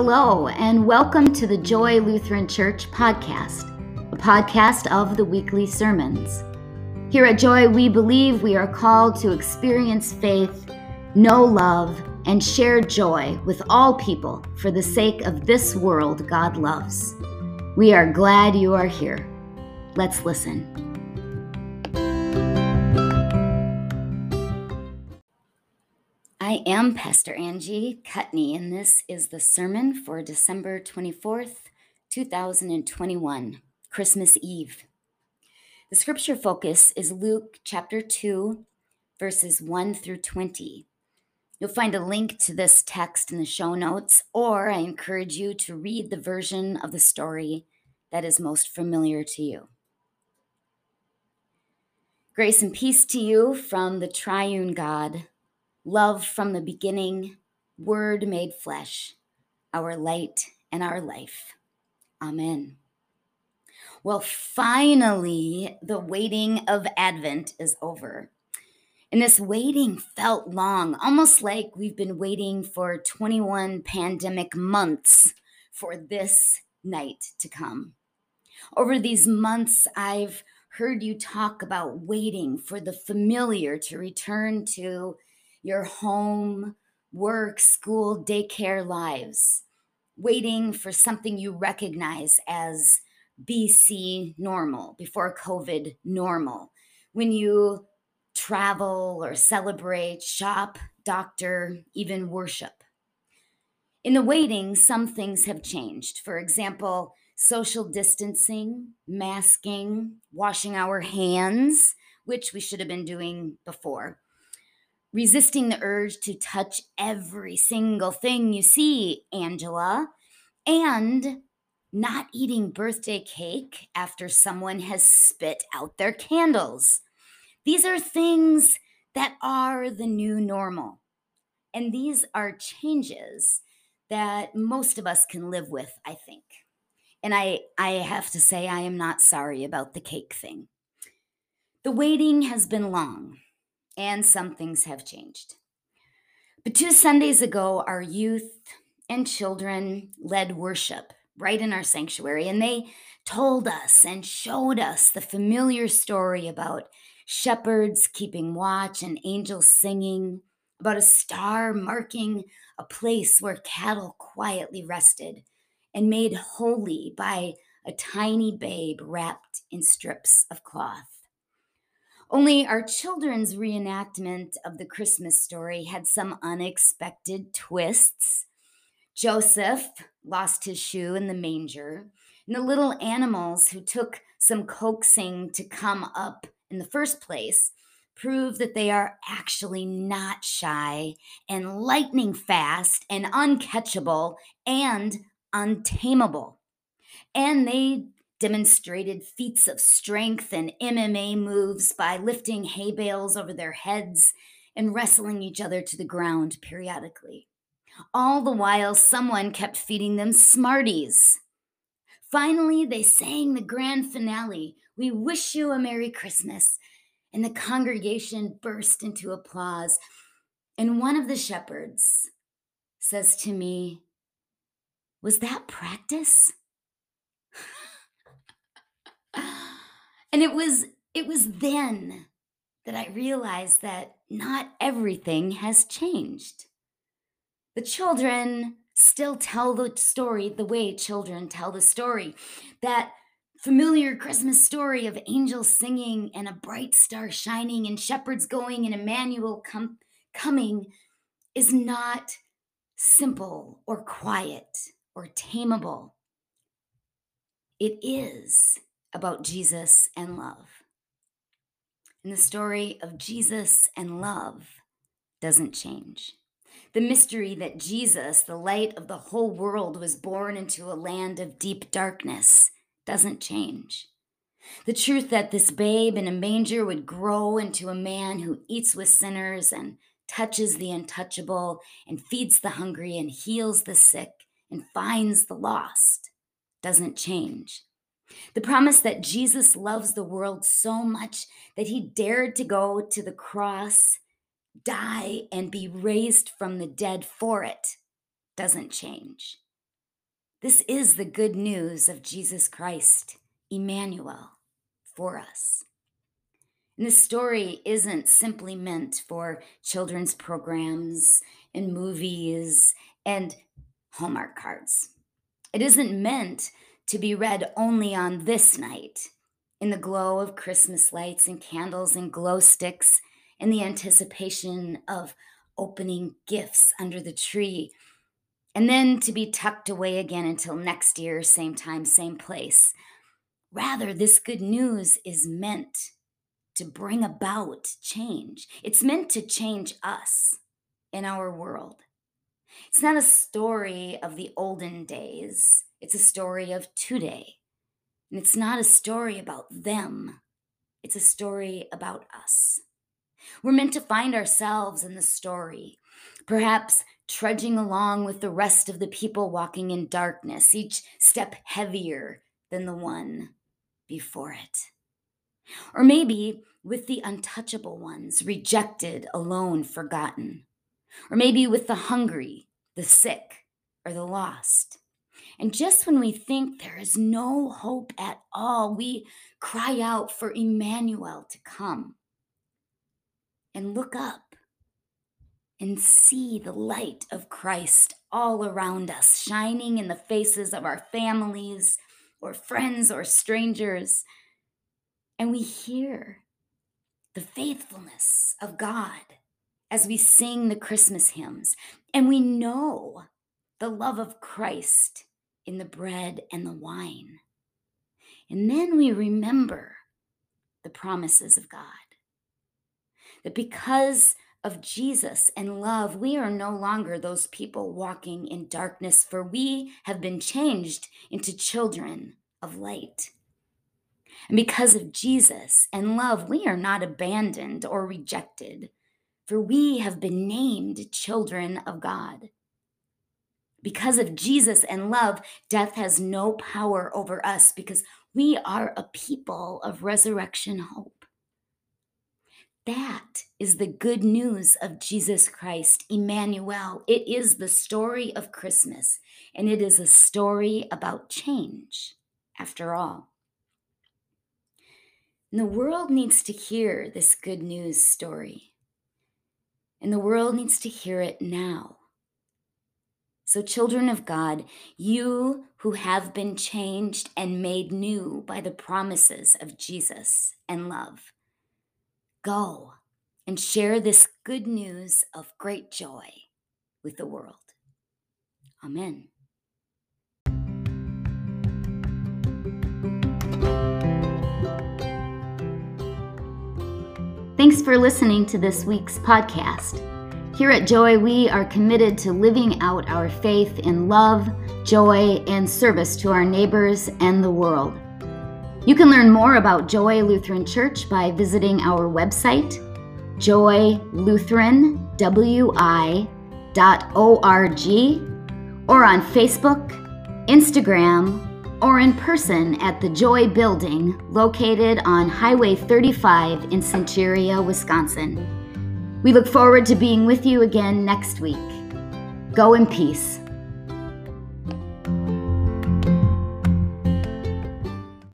Hello, and welcome to the Joy Lutheran Church podcast, a podcast of the weekly sermons. Here at Joy, we believe we are called to experience faith, know love, and share joy with all people for the sake of this world God loves. We are glad you are here. Let's listen. Am Pastor Angie Cutney, and this is the sermon for December 24th, 2021, Christmas Eve. The scripture focus is Luke chapter 2, verses 1 through 20. You'll find a link to this text in the show notes, or I encourage you to read the version of the story that is most familiar to you. Grace and peace to you from the triune God love from the beginning, word made flesh, our light and our life. Amen. Well, finally, the waiting of Advent is over. And this waiting felt long, almost like we've been waiting for 21 pandemic months for this night to come. Over these months, I've heard you talk about waiting for the familiar to return to your home, work, school, daycare lives, waiting for something you recognize as BC normal, before COVID normal. When you travel or celebrate, shop, doctor, even worship. In the waiting, some things have changed. For example, social distancing, masking, washing our hands, which we should have been doing before, resisting the urge to touch every single thing you see, Angela, and not eating birthday cake after someone has spit out their candles. These are things that are the new normal. And these are changes that most of us can live with, I think. And I, I have to say, I am not sorry about the cake thing. The waiting has been long and some things have changed. But two Sundays ago, our youth and children led worship right in our sanctuary, and they told us and showed us the familiar story about shepherds keeping watch and angels singing, about a star marking a place where cattle quietly rested and made holy by a tiny babe wrapped in strips of cloth. Only our children's reenactment of the Christmas story had some unexpected twists. Joseph lost his shoe in the manger, and the little animals who took some coaxing to come up in the first place prove that they are actually not shy and lightning fast and uncatchable and untamable. And they demonstrated feats of strength and MMA moves by lifting hay bales over their heads and wrestling each other to the ground periodically. All the while, someone kept feeding them Smarties. Finally, they sang the grand finale We wish you a Merry Christmas. And the congregation burst into applause. And one of the shepherds says to me, Was that practice? And it was it was then that I realized that not everything has changed. The children still tell the story the way children tell the story. That familiar Christmas story of angels singing and a bright star shining and shepherds going and Emmanuel com- coming is not simple or quiet or tameable. It is about Jesus and love. And the story of Jesus and love doesn't change. The mystery that Jesus, the light of the whole world, was born into a land of deep darkness doesn't change. The truth that this babe in a manger would grow into a man who eats with sinners and touches the untouchable and feeds the hungry and heals the sick and finds the lost doesn't change. The promise that Jesus loves the world so much that he dared to go to the cross, die, and be raised from the dead for it doesn't change. This is the good news of Jesus Christ, Emmanuel, for us. And this story isn't simply meant for children's programs and movies and Hallmark cards. It isn't meant to be read only on this night in the glow of Christmas lights and candles and glow sticks in the anticipation of opening gifts under the tree and then to be tucked away again until next year, same time, same place. Rather, this good news is meant to bring about change. It's meant to change us in our world. It's not a story of the olden days, it's a story of today. And it's not a story about them, it's a story about us. We're meant to find ourselves in the story, perhaps trudging along with the rest of the people walking in darkness, each step heavier than the one before it. Or maybe with the untouchable ones, rejected, alone, forgotten. Or maybe with the hungry, the sick, or the lost. And just when we think there is no hope at all, we cry out for Emmanuel to come and look up and see the light of Christ all around us, shining in the faces of our families or friends or strangers. And we hear the faithfulness of God as we sing the Christmas hymns. And we know the love of Christ in the bread and the wine. And then we remember the promises of God. That because of Jesus and love, we are no longer those people walking in darkness, for we have been changed into children of light. And because of Jesus and love, we are not abandoned or rejected, for we have been named children of God. Because of Jesus and love, death has no power over us because we are a people of resurrection hope. That is the good news of Jesus Christ, Emmanuel. It is the story of Christmas, and it is a story about change, after all. And the world needs to hear this good news story, and the world needs to hear it now. So, children of God, you who have been changed and made new by the promises of Jesus and love, Go and share this good news of great joy with the world. Amen. Thanks for listening to this week's podcast. Here at Joy, we are committed to living out our faith in love, joy, and service to our neighbors and the world. You can learn more about Joy Lutheran Church by visiting our website, joylutheranwi.org, or on Facebook, Instagram, or in person at the Joy Building located on Highway 35 in Centuria, Wisconsin. We look forward to being with you again next week. Go in peace.